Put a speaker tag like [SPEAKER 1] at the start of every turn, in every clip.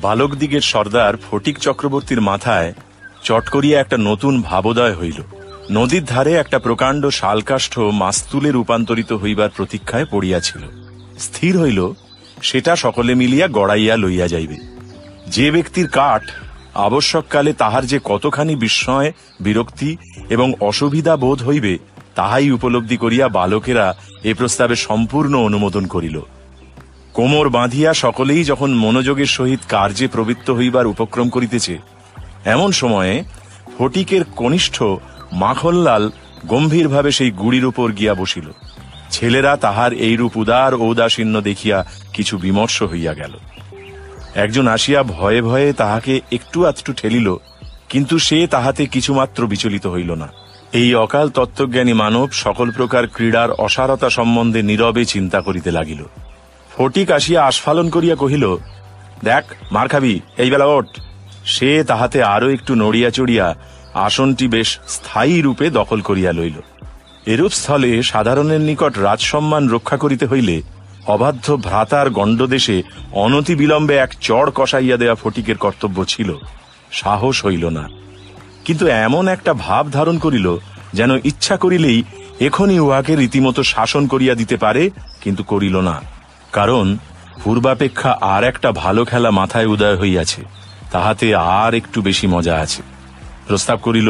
[SPEAKER 1] বালকদিগের সর্দার ফটিক চক্রবর্তীর মাথায় চট করিয়া একটা নতুন ভাবোদয় হইল। নদীর ধারে একটা প্রকাণ্ড শালকাষ্ঠ মাস্তুলে রূপান্তরিত হইবার প্রতীক্ষায় পড়িয়াছিল। স্থির হইল, সেটা সকলে মিলিয়া গড়াইয়া লইয়া যাইবে। যে ব্যক্তির কাঠ আবশ্যককালে তাহার যে কতখানি বিস্ময়, বিরক্তি এবং অসুবিধা বোধ হইবে, তাহাই উপলব্ধি করিয়া বালকেরা এ প্রস্তাবে সম্পূর্ণ অনুমোদন করিল। কোমর বাঁধিয়া সকলেই যখন মনোযোগের সহিত কার্যে প্রবৃত্ত হইবার উপক্রম করিতেছে, এমন সময়ে ফটিকের কনিষ্ঠ মাখনলাল গম্ভীরভাবে সেই গুড়ির উপর গিয়া বসিল। ছেলেরা তাহার এইরূপ উদার ঔদাসীন্য দেখিয়া কিছু বিমর্ষ হইয়া গেল। একজন আসিয়া ভয়ে ভয়ে তাহাকে একটু আধটু ঠেলিল, কিন্তু সে তাহাতে কিছুমাত্র বিচলিত হইল না। এই অকাল তত্ত্বজ্ঞানী মানব সকল প্রকার ক্রীড়ার অসারতা সম্বন্ধে নীরবে চিন্তা করিতে লাগিল। ফটিক আসিয়া আস্ফালন করিয়া কহিল, দেখ মার খাবি এই বেলা ওঠ। সে তাহাতে আরও একটু নড়িয়া চড়িয়া আসনটি বেশ স্থায়ী রূপে দখল করিয়া লইল। এরূপ স্থলে সাধারণের নিকট রাজসম্মান রক্ষা করিতে হইলে অবাধ্য ভ্রাতার গণ্ডদেশে অনতি বিলম্বে এক চড় কষাইয়া দেয়া ফটিকের কর্তব্য ছিল। সাহস হইল না। কিন্তু এমন একটা ভাব ধারণ করিল যেন ইচ্ছা করিলেই এখনই উহাকে রীতিমতো শাসন করিয়া দিতে পারে, কিন্তু করিল না। কারণ পূর্বাপেক্ষা আর একটা ভালো খেলা মাথায় উদয় হইয়াছে, তাহাতে আর একটু বেশি মজা আছে। প্রস্তাব করিল,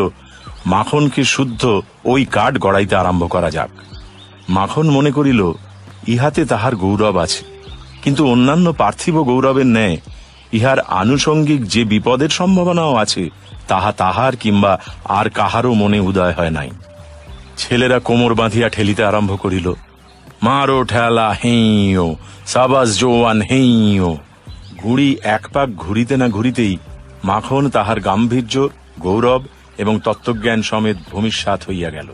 [SPEAKER 1] মাখনকে শুদ্ধ ওই কাঠ গড়াইতে আরম্ভ করা যাক। মাখন মনে করিল, ইহাতে তাহার গৌরব আছে, কিন্তু অন্যান্য পার্থিব গৌরবের ন্যায় ইহার আনুষঙ্গিক যে বিপদের সম্ভাবনাও আছে, তাহা তাহার কিংবা আর কাহারও মনে উদয় হয় নাই। ছেলেরা কোমর বাঁধিয়া ঠেলিতে আরম্ভ করিল মারো ঠেলা হেইও সাবাস জোয়ান হেইও ঘুড়ি এক পাক ঘুরিতে না ঘুরিতেই মাখন তাহার গাম্ভীর্য, গৌরব এবং তত্ত্বজ্ঞান সমেত ভূমিষ্যাত হইয়া গেল।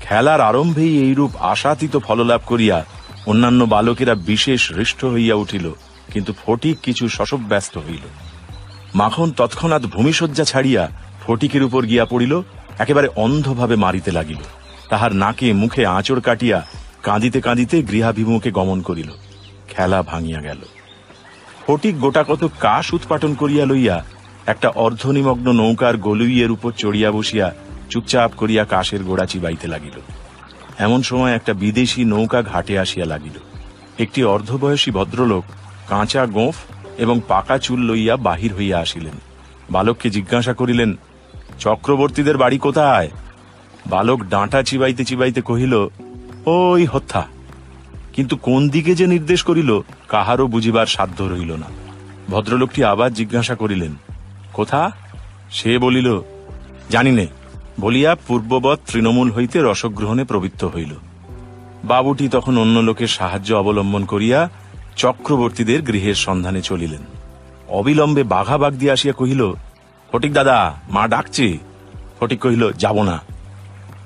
[SPEAKER 1] খেলার আরম্ভেই এইরূপ আশাতীত ফললাভ করিয়া অন্যান্য বালকেরা বিশেষ হৃষ্ট হইয়া উঠিল, কিন্তু ফটিক কিছু শশব ব্যস্ত হইল। মাখন তৎক্ষণাৎ ভূমিশয্যা ছাড়িয়া ফটিকের উপর গিয়া পড়িল, একেবারে অন্ধভাবে মারিতে লাগিল। তাহার নাকে মুখে আঁচড় কাটিয়া কাঁদিতে কাঁদিতে গৃহাভিমুখে গমন করিল। খেলা ভাঙিয়া গেল। ফটিক গোটা কত কাশ উৎপাটন করিয়া লইয়া একটা অর্ধনিমগ্ন নৌকার গলুইয়ের উপর চড়িয়া বসিয়া চুপচাপ করিয়া কাশের গোড়া চিবাইতে লাগিল। এমন সময় একটা বিদেশি নৌকা ঘাটে আসিয়া লাগিল। একটি অর্ধবয়সী ভদ্রলোক কাঁচা গোঁফ এবং পাকা চুল লইয়া বাহির হইয়া আসিলেন। বালককে জিজ্ঞাসা করিলেন, চক্রবর্তীদের বাড়ি কোথায়? বালক ডাঁটা চিবাইতে চিবাইতে কহিল ওই হত্যা। কিন্তু কোন দিকে যে নির্দেশ করিল, কাহারও বুঝিবার সাধ্য রইল না। ভদ্রলোকটি আবার জিজ্ঞাসা করিলেন, কোথা? সে বলিল জানি নে বলিয়া পূর্ববৎ তৃণমূল হইতে রসগ্রহণে প্রবৃত্ত হইল। বাবুটি তখন অন্য লোকের সাহায্য অবলম্বন করিয়া চক্রবর্তীদের গৃহের সন্ধানে চলিলেন। অবিলম্বে বাঘা বাগ দিয়ে আসিয়া কহিল, ফটিক দাদা, মা ডাকছে। ফটিক কহিল, যাব না।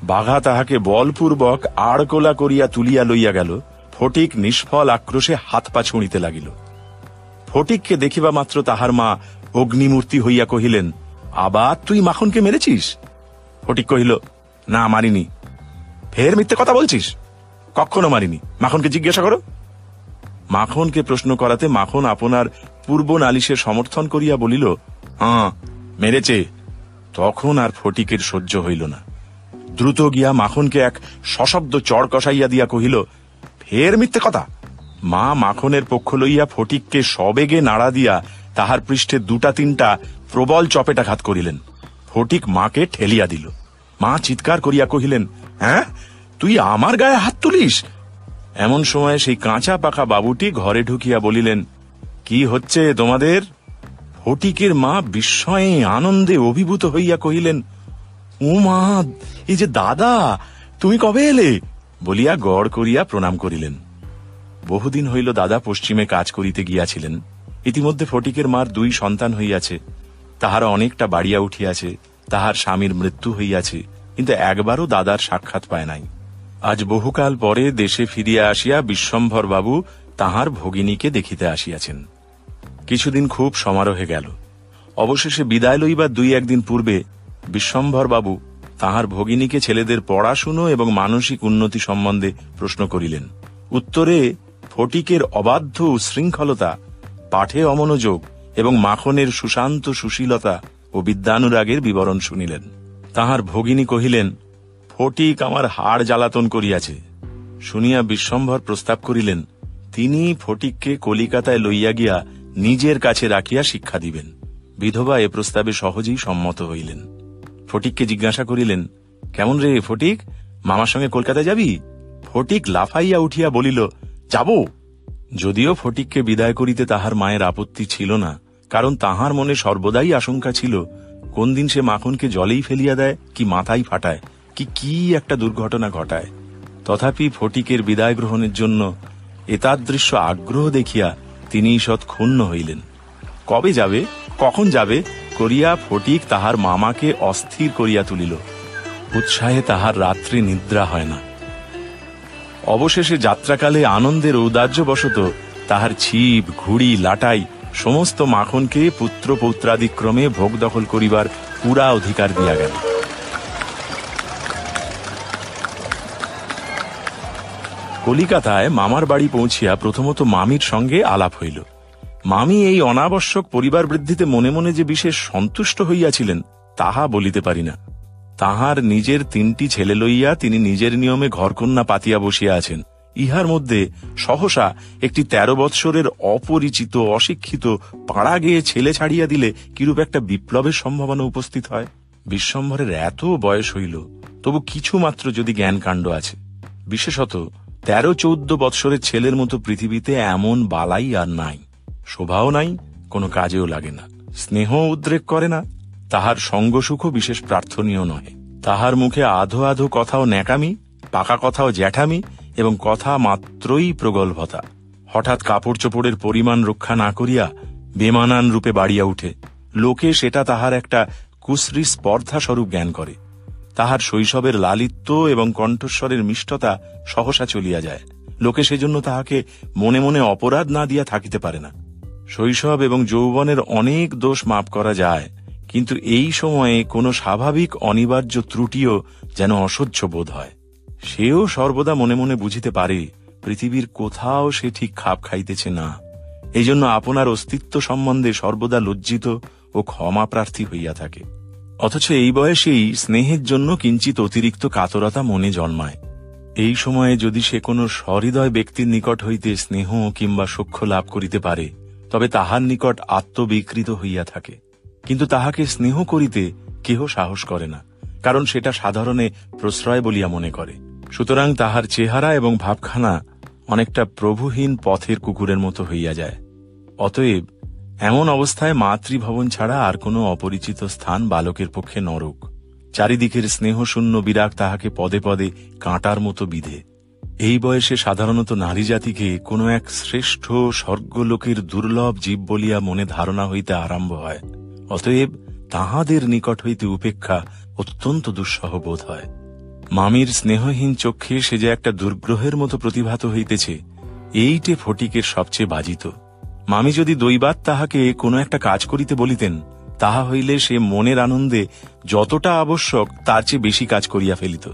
[SPEAKER 1] বাঘা তাহাকে বলপূর্বক আড়কোলা করিয়া তুলিয়া লইয়া গেল। ফটিক নিষ্ফল আক্রোশে হাত পা ছুঁড়িতে লাগিল। ফটিককে দেখিবা মাত্র তাহার মা অগ্নিমূর্তি হইয়া কহিলেন আবার তুই মাখনকে মেরেছিস? ফটিক কহিল, না, মারিনি। ফের মিথ্যে কথা বলছিস? কখনো মারিনি। মাখনকে জিজ্ঞাসা করো। মাখনকে প্রশ্ন করাতে মাখন আপনার পূর্ব নালিশের সমর্থন করিয়া বলিল হ্যাঁ মেরেছে। তখন আর ফটিকের সহ্য হইল না। দ্রুত গিয়া মাখনকে এক সশব্দ চড় কষাইয়া দিয়া কহিল, ফের মিথ্যে কথা। মা মাখনের পক্ষ লইয়া ফটিককে সবেগে নাড়া দিয়া তাহার পৃষ্ঠে দুটা তিনটা প্রবল চপেটাঘাত করিলেন। ফটিক মাকে ঠেলিয়া দিল। মা চিৎকার করিয়া কহিলেন হ্যাঁ তুই আমার গায়ে হাত তুলিস? এমন সময় সেই কাঁচা পাখা বাবুটি ঘরে ঢুকিয়া বলিলেন, কি হচ্ছে তোমাদের? ফটিকের মা বিস্ময়ে আনন্দে অভিভূত হইয়া কহিলেন ও মা এই যে দাদা, তুমি কবে এলে? বলিয়া গড় করিয়া প্রণাম করিলেন। বহুদিন হইল দাদা পশ্চিমে কাজ করিতে গিয়াছিলেন। ইতিমধ্যে ফটিকের মার দুই সন্তান হইয়াছে। তাহারা অনেকটা বাড়িয়া উঠিয়াছে, তাহার স্বামীর মৃত্যু হইয়াছে, কিন্তু একবারও দাদার সাক্ষাৎ পায় নাই। আজ বহুকাল পরে দেশে ফিরিয়া আসিয়া বিশ্বম্ভর বাবু তাহার ভগিনীকে দেখিতে আসিয়াছেন। কিছুদিন খুব সমারোহে গেল। অবশেষে বিদায় লইবার দুই একদিন পূর্বে বিশ্বম্ভর বাবু তাহার ভগিনীকে ছেলেদের পড়াশুনো এবং মানসিক উন্নতি সম্বন্ধে প্রশ্ন করিলেন। উত্তরে, ফটিকের অবাধ্য উশৃঙ্খলতা পাঠে অমনোযোগ এবং মাখনের সুশান্ত সুশীলতা ও বিদ্যানুরাগের বিবরণ শুনিলেন। তাহার ভগিনী কহিলেন, ফটিক আমার হাড় জ্বালাতন করিয়াছে। শুনিয়া বিশ্বম্ভর প্রস্তাব করিলেন, তিনি ফটিককে কলিকাতায় লইয়া গিয়া নিজের কাছে রাখিয়া শিক্ষা দিবেন। বিধবা এ প্রস্তাবে সহজেই সম্মত হইলেন। ফটিককে জিজ্ঞাসা করিলেন, কেমন রে ফটিক? মামার সঙ্গে কলকাতায় যাবি? ফটিক লাফাইয়া উঠিয়া বলিল, যাব। যদিও ফটিককে বিদায় করিতে তাহার মায়ের আপত্তি ছিল না, কারণ তাহার মনে সর্বদাই আশঙ্কা ছিল, কোন দিন সে মাখনকে জলেই ফেলিয়া দেয় কি মাথাই ফাটায়, কি কি একটা দুর্ঘটনা ঘটায়। তথাপি ফটিকের বিদায় গ্রহণের জন্য এতাদৃশ্য আগ্রহ দেখিয়া তিনি ঈষৎ ক্ষুণ্ণ হইলেন। কবে যাবে? কখন যাবে? করিয়া ফটিক তাহার মামাকে অস্থির করিয়া তুলিল। উৎসাহে তাহার রাত্রি নিদ্রা হয় না। অবশেষে যাত্রাকালে আনন্দের ঔদার্যবশত তাহার ছিপ, ঘুড়ি, লাটাই, সমস্ত মাখনকে পুত্র পৌত্রাদিক্রমে ভোগ দখল করিবার পুরা অধিকার দিয়া গেল। কলিকাতায় মামার বাড়ি পৌঁছিয়া প্রথমত মামির সঙ্গে আলাপ হইল। মামি এই অনাবশ্যক পরিবার বৃদ্ধিতে মনে মনে যে বিশেষ সন্তুষ্ট হইয়াছিলেন, তাহা বলিতে পারি না। তাহার নিজের তিনটি ছেলে লইয়া তিনি নিজের নিয়মে ঘরকন্যা পাতিয়া বসিয়া আছেন। ইহার মধ্যে সহসা একটি তেরো বৎসরের অপরিচিত, অশিক্ষিত, পাড়া গেয়ে ছেলে ছাড়িয়া দিলে কিরূপ একটা বিপ্লবের সম্ভাবনা উপস্থিত হয়? বিশ্বম্ভরের এত বয়স হইল, তবু কিছু মাত্র যদি জ্ঞানকাণ্ড আছে। বিশেষত তেরো চৌদ্দ বৎসরের ছেলের মতো পৃথিবীতে এমন বালাই আর নাই। শোভাও নাই, কোনো কাজেও লাগে না। স্নেহ উদ্রেক করে না। তাহার সঙ্গসুখও বিশেষ প্রার্থনীয় নহে। তাহার মুখে আধো আধো কথাও ন্যাকামি, পাকা কথাও জ্যাঠামি এবং কথা মাত্রই প্রগল্ভতা। হঠাৎ কাপড় চোপড়ের পরিমাণ রক্ষা না করিয়া বেমানান রূপে বাড়িয়া উঠে। লোকে সেটা তাহার একটা কুশ্রী স্পর্ধা স্বরূপ জ্ঞান করে। তাহার শৈশবের লালিত্য এবং কণ্ঠস্বরের মিষ্টতা সহসা চলিয়া যায়। লোকে সেজন্য তাহাকে মনে মনে অপরাধ না দিয়া থাকিতে পারে না। শৈশব এবং যৌবনের অনেক দোষ মাপ করা যায়, কিন্তু এই সময়ে কোনো স্বাভাবিক অনিবার্য ত্রুটিও যেন অসহ্য বোধ হয়। সেও সর্বদা মনে মনে বুঝিতে পারে, পৃথিবীর কোথাও সে ঠিক খাপ খাইতেছে না। এই জন্য আপনার অস্তিত্ব সম্বন্ধে সর্বদা লজ্জিত ও ক্ষমা প্রার্থী হইয়া থাকে। অথচ এই বয়সেই স্নেহের জন্য কিঞ্চিত অতিরিক্ত কাতরতা মনে জন্মায়। এই সময়ে যদি সে কোনো সহৃদয় ব্যক্তির নিকট হইতে স্নেহ কিংবা সখ্য লাভ করিতে পারে তবে তাহার নিকট আত্মবিকৃত হইয়া থাকে। কিন্তু তাহাকে স্নেহ করিতে কেহ সাহস করে না, কারণ সেটা সাধারণে প্রশ্রয় বলিয়া মনে করে। সুতরাং তাহার চেহারা এবং ভাবখানা অনেকটা প্রভুহীন পথের কুকুরের মতো হইয়া যায়। অতএব এমন অবস্থায় মাতৃভবন ছাড়া আর কোনো অপরিচিত স্থান বালকের পক্ষে নরক। চারিদিকের স্নেহশূন্য বিরাগ তাহাকে পদে পদে কাঁটার মতো বিধে। এই বয়সে সাধারণত নারী জাতিকে কোনো এক শ্রেষ্ঠ স্বর্গলোকের দুর্লভ জীব বলিয়া মনে ধারণা হইতে আরম্ভ হয়। অতএব তাহাদের নিকট হইতে উপেক্ষা অত্যন্ত দুঃসহ বোধ হয়। মামির স্নেহহীন চক্ষে সে যে একটা দুর্গ্রহের মতো প্রতিভাত হইতেছে, এইটে ফটিকের সবচেয়ে বাজিত। মামি যদি দৈবাত তাহাকে কোনো একটা কাজ করিতে বলিতেন, তাহা হইলে সে মনের আনন্দে যতটা আবশ্যক তার চেয়ে বেশি কাজ করিয়া ফেলিত।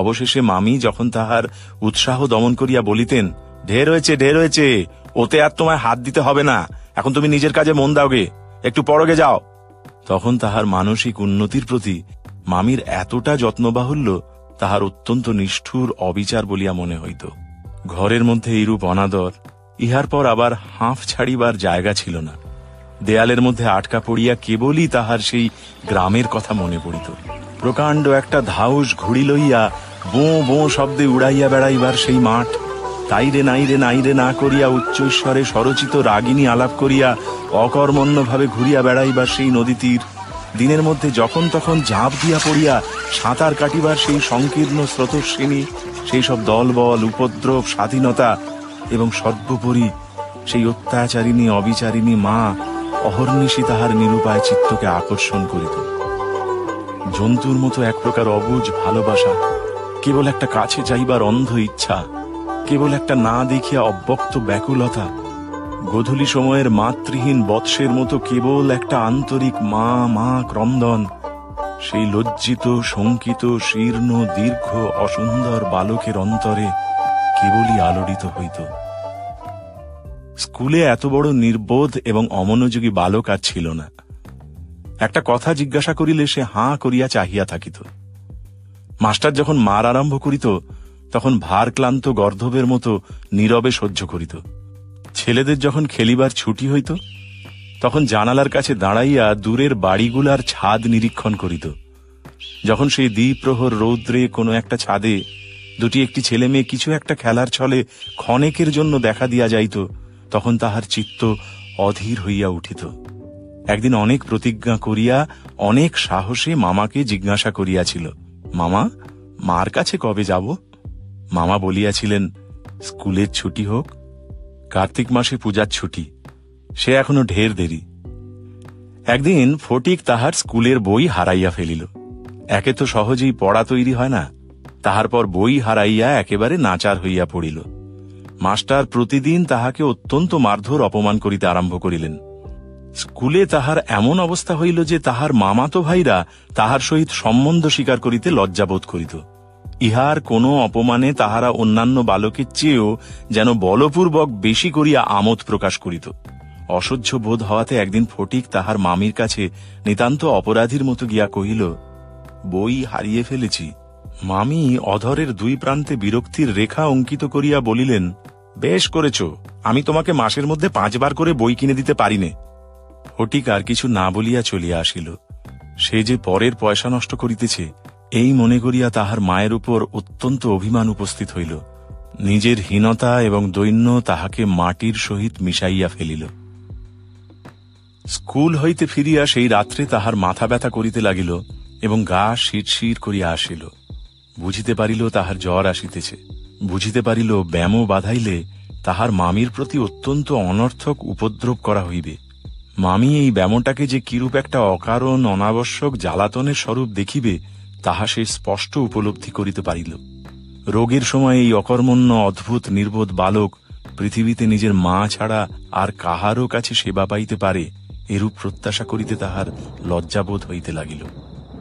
[SPEAKER 1] অবশেষে মামি যখন তাহার উৎসাহ দমন করিয়া বলিতেন, ঢের হয়েছে ঢের হয়েছে, ওতে আর তোমায় হাত দিতে হবে না, এখন তুমি নিজের কাজে মন দাওগে একটু পরগে যাও। তখন তাহার মানসিক উন্নতির প্রতি মামির এতটা যত্নবাহুল্য, তাহার অত্যন্ত নিষ্ঠুর অবিচার বলিয়া মনে হইত। ঘরের মধ্যে এইরূপ অনাদর, ইহার পর আবার হাঁফ ছাড়িবার জায়গা ছিল না। দেয়ালের মধ্যে আটকা পড়িয়া কেবলই তাহার সেই গ্রামের কথা মনে পড়িত। প্রকাণ্ড একটা ধাউস ঘুড়ি লইয়া বোঁ বোঁ শব্দে উড়াইয়া বেড়াইবার সেই মাঠ। তাইরে নাইরে নাইরে না করিয়া উচ্চৈস্বরে স্বরচিত রাগিনী আলাপ করিয়া অকর্মণ্যভাবে ঘুরিয়া বেড়াইবার সেই নদী তীর দিনের মধ্যে যখন তখন ঝাঁপ দিয়া পড়িয়া সাঁতার কাটিবার সেই সংকীর্ণ স্রোতস্বিনী সেই সব দলবল, উপদ্রব, স্বাধীনতা এবং সর্বোপরি সেই অত্যাচারিণী, অবিচারিণী মা অহর্নিশি তাহার নিরুপায় চিত্তকে আকর্ষণ করিত। জন্তুর মতো এক প্রকার অবুজ ভালোবাসা। কেবল একটা কাছে যাইবার অন্ধ ইচ্ছা, কেবল একটা না দেখিয়া অব্যক্ত ব্যাকুলতা। গোধূলি সময়ের মাতৃহীন বৎসের মতো কেবল একটা আন্তরিক মা মা ক্রন্দন। সেই লজ্জিত, শঙ্কিত, শীর্ণ, দীর্ঘ, অসুন্দর বালকের অন্তরে কেবলই আলোড়িত হইত। স্কুলে এত বড় নির্বোধ এবং অমনোযোগী বালক আর ছিল না। একটা কথা জিজ্ঞাসা করিলে সে হাঁ করিয়া চাহিয়া থাকিত। মাস্টার যখন মার আরম্ভ করিত, তখন ভার ক্লান্ত গর্ধবের মতো নীরবে সহ্য করিত। ছেলেদের যখন খেলিবার ছুটি হইত, তখন জানালার কাছে দাঁড়াইয়া দূরের বাড়িগুলার ছাদ নিরীক্ষণ করিত। যখন সেই দ্বিপ্রহর রৌদ্রে কোনো একটা ছাদে দুটি একটি ছেলে মেয়ে কিছু একটা খেলার ছলে ক্ষণেকের জন্য দেখা দিয়া যাইত, তখন তাহার চিত্ত অধীর হইয়া উঠিত। একদিন অনেক প্রতিজ্ঞা করিয়া, অনেক সাহসে মামাকে জিজ্ঞাসা করিয়াছিল, মামা, মার কাছে কবে যাব? মামা বলিয়াছিলেন, স্কুলের ছুটি হোক, কার্তিক মাসে পূজার ছুটি, সে এখনও ঢের দেরি। একদিন ফটিক তাহার স্কুলের বই হারাইয়া ফেলিল। একে তো সহজেই পড়া তৈরি হয় না, তাহার পর বই হারাইয়া একেবারে নাচার হইয়া পড়িল। মাস্টার প্রতিদিন তাহাকে অত্যন্ত মারধর অপমান করিতে আরম্ভ করিলেন। স্কুলে তাহার এমন অবস্থা হইল যে তাহার মামাতো ভাইরা তাহার সহিত সম্বন্ধ স্বীকার করিতে লজ্জাবোধ করিত। ইহার কোনো অপমানে তাহারা অন্যান্য বালকের চেয়েও যেন বলপূর্বক বেশি করিয়া আমোদ প্রকাশ করিত। অসহ্য বোধ হওয়াতে একদিন ফটিক তাহার মামির কাছে নিতান্ত অপরাধীর মতো গিয়া কহিল, বই হারিয়ে ফেলেছি। মামি অধরের দুই প্রান্তে বিরক্তির রেখা অঙ্কিত করিয়া বলিলেন, বেশ করেছ, আমি তোমাকে মাসের মধ্যে পাঁচবার করে বই কিনে দিতে পারিনে। ফটিক আর কিছু না বলিয়া চলিয়া আসিল। সে যে পরের পয়সা নষ্ট করিতেছে, এই মনে করিয়া তাহার মায়ের উপর অত্যন্ত অভিমান উপস্থিত হইল। নিজের হীনতা এবং দৈন্য তাহাকে মাটির সহিত মিশাইয়া ফেলিল। স্কুল হইতে ফিরিয়া সেই রাত্রে তাহার মাথা ব্যথা করিতে লাগিল এবং গা শিরশির করিয়া আসিল। বুঝিতে পারিল তাহার জ্বর আসিতেছে। বুঝিতে পারিল ব্যামো বাধাইলে তাহার মামির প্রতি অত্যন্ত অনর্থক উপদ্রব করা হইবে। মামি, এই ব্যামোটাকে যে কিরূপ একটা অকারণ, অনাবশ্যক, জ্বালাতনের স্বরূপ দেখিবে, তাহা সে স্পষ্ট উপলব্ধি করিতে পারিল। রোগের সময় এই অকর্মণ্য, অদ্ভুত, নির্বোধ বালক পৃথিবীতে নিজের মা ছাড়া আর কাহারও কাছে সেবা পাইতে পারে, এরূপ প্রত্যাশা করিতে তাহার লজ্জাবোধ হইতে লাগিল।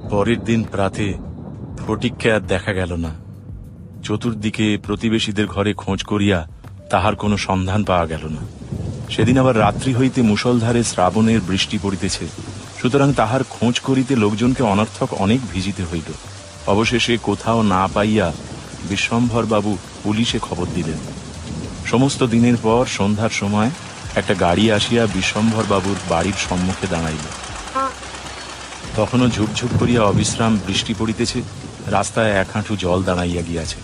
[SPEAKER 1] পরের দিন প্রাতে ফটিককে আর দেখা গেল না। চতুর্দিকে প্রতিবেশীদের ঘরে খোঁজ করিয়া তাহার কোনো সন্ধান পাওয়া গেল না। সেদিন আবার রাত্রি হইতে মুষলধারে শ্রাবণের বৃষ্টি পড়িতেছে। সুতরাং তাহার খোঁজ করিতে লোকজনকে অনর্থক অনেক ভিজিতে হইল। অবশেষে কোথাও না পাইয়া বিশ্বম্ভর বাবু পুলিশে খবর দিলেন। সমস্ত দিনের পর সন্ধ্যার সময় একটা গাড়ি আসিয়া বিশ্বম্ভর বাবুর বাড়ির সম্মুখে দাঁড়াইল। তখনও ঝুপঝুপ করিয়া অবিশ্রাম বৃষ্টি পড়িতেছে, রাস্তায় এক হাঁটু জল দাঁড়াইয়া গিয়াছে।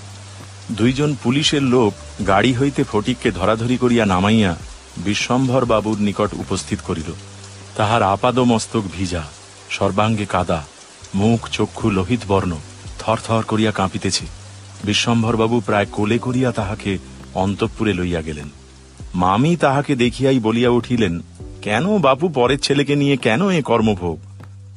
[SPEAKER 1] দুইজন পুলিশের লোক গাড়ি হইতে ফটিককে ধরাধরি করিয়া নামাইয়া বিশ্বম্ভর বাবুর নিকট উপস্থিত করিল। তাহার আপাদ মস্তক ভিজা, সর্বাঙ্গে কাদা, মুখ, চক্ষু, লোহিত বর্ণ থরথর করিয়া কাঁপিতেছে। বিশ্বম্ভরবাবু প্রায় কোলে করিয়া তাহাকে অন্তঃপুরে লইয়া গেলেন। মামি তাহাকে দেখিয়াই বলিয়া উঠিলেন, কেন বাপু পরের ছেলেকে নিয়ে কেন এ কর্মভোগ?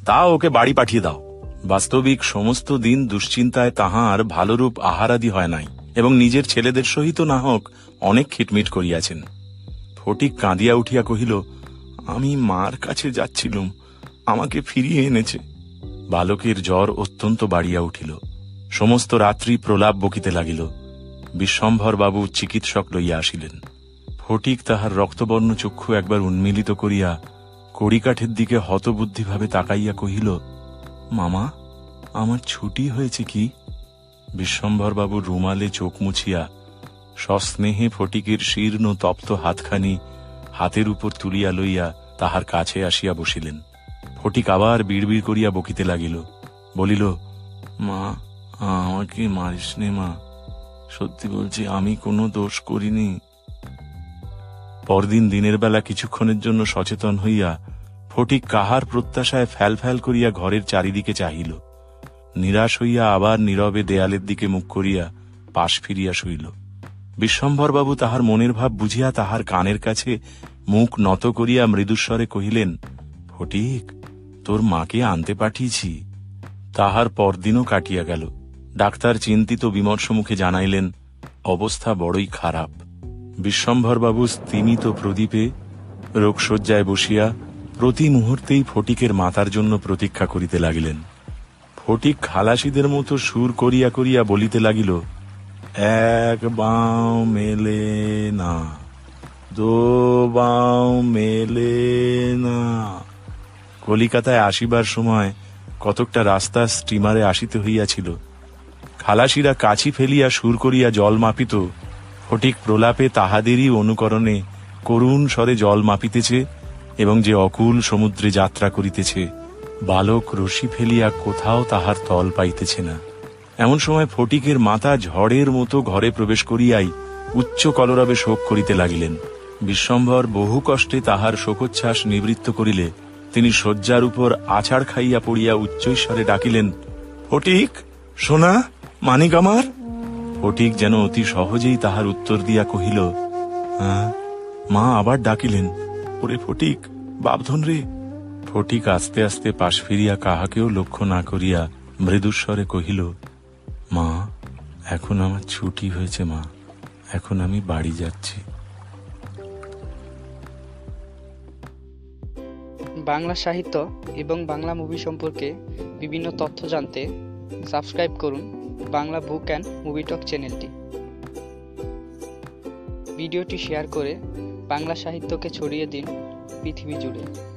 [SPEAKER 1] তা ওকে বাড়ি পাঠিয়ে দাও। বাস্তবিক সমস্ত দিন দুশ্চিন্তায় তাহার ভালোরূপ আহারাদি হয় নাই, এবং নিজের ছেলেদের সহিত না হোক অনেক খিটমিট করিয়াছেন। ফটিক কাঁদিয়া উঠিয়া কহিল, আমি মার কাছে যাচ্ছিলুম, আমাকে ফিরিয়ে এনেছে। বালকের জ্বর অত্যন্ত বাড়িয়া উঠিল। সমস্ত রাত্রি প্রলাপ বকিতে লাগিল। বিশ্বম্ভর বাবু চিকিৎসক লইয়া আসিলেন। ফটিক তাহার রক্তবর্ণ চক্ষু একবার উন্মিলিত করিয়া কড়িকাঠের দিকে হতবুদ্ধিভাবে তাকাইয়া কহিল, মামা, আমার ছুটি হয়েছে কি? বিশ্বম্ভরবাবু রুমালে চোখ মুছিয়া সস্নেহে ফটিকের শীর্ণ তপ্ত হাতখানি হাতের উপর তুলিয়া লইয়া তাহার কাছে আসিয়া বসিলেন। ফটিক আবার বিড়বিড় করিয়া বকিতে লাগিল, বলিল, মা, আমাকে মারিস নে মা, সত্যি বলছি আমি কোনো দোষ করিনি। পরদিন দিনের বেলা কিছুক্ষণের জন্য সচেতন হইয়া ফটিক কাহার প্রত্যাশায় ফ্যাল ফ্যাল করিয়া ঘরের চারিদিকে চাহিল। নিরাশ হইয়া আবার নীরবে দেয়ালের দিকে মুখ করিয়া পাশ ফিরিয়া শুইল। বিশ্বম্ভরবাবু তাহার মনের ভাব বুঝিয়া তাহার কানের কাছে মুখ নত করিয়া মৃদুস্বরে কহিলেন, ফটিক, তোর মাকে আনতে পাঠিয়েছি। তাহার পরদিনও কাটিয়া গেল। ডাক্তার চিন্তিত বিমর্ষ মুখে জানাইলেন, অবস্থা বড়ই খারাপ। বিশ্বম্ভরবাবু স্তিমিত প্রদীপে রোগশয্যায় বসিয়া প্রতি মুহূর্তেই ফটিকের মাতার জন্য প্রতীক্ষা করিতে লাগিলেন। ফটিক খালাসিদের মতো সুর করিয়া করিয়া বলিতে লাগিল এক বাঁ মেলে না, দো বাও মেলে না। কলিকাতায় আসিবার সময় কতকটা রাস্তা স্টিমারে আসিতে হইয়াছিল। খালাসিরা কাছি ফেলিয়া সুর করিয়া জল মাপিত, ফটিক প্রলাপে তাহাদেরই অনুকরণে করুণ স্বরে জল মাপিতেছে এবং যে অকুল সমুদ্রে যাত্রা করিতেছে, বালক রশি ফেলিয়া কোথাও তাহার তল পাইতেছে না। এমন সময় ফটিকের মাথা ঝড়ের মতো ঘরে প্রবেশ করিয়াই উচ্চ কলরবে শোক করিতে লাগিলেন বিশ্বম্ভর বহু কষ্টে তাহার শোকোচ্ছ্বাস নিবৃত্ত করিলে তিনি শয্যার উপর আছাড় খাইয়া পড়িয়া উচ্চৈস্বরে ডাকিলেন, ফটিক, সোনা, মানিক আমার ফটিক যেন অতি সহজেই তাহার উত্তর দিয়া কহিল "হ্যাঁ?" মা আবার ডাকিলেন, ওরে ফটিক, বাপধন রে ফটিক আস্তে আস্তে পাশ ফিরিয়া কাহাকেও লক্ষ্য না করিয়া মৃদুস্বরে কহিল এখন আমার ছুটি হয়েছে, মা। এখন আমি বাড়ি যাচ্ছি।
[SPEAKER 2] বাংলা সাহিত্য এবং বাংলা মুভি সম্পর্কে বিভিন্ন তথ্য জানতে সাবস্ক্রাইব করুন Bangla book and movie talk চ্যানেলটি। ভিডিওটি শেয়ার করে বাংলা সাহিত্যকে ছড়িয়ে দিন পৃথিবী জুড়ে।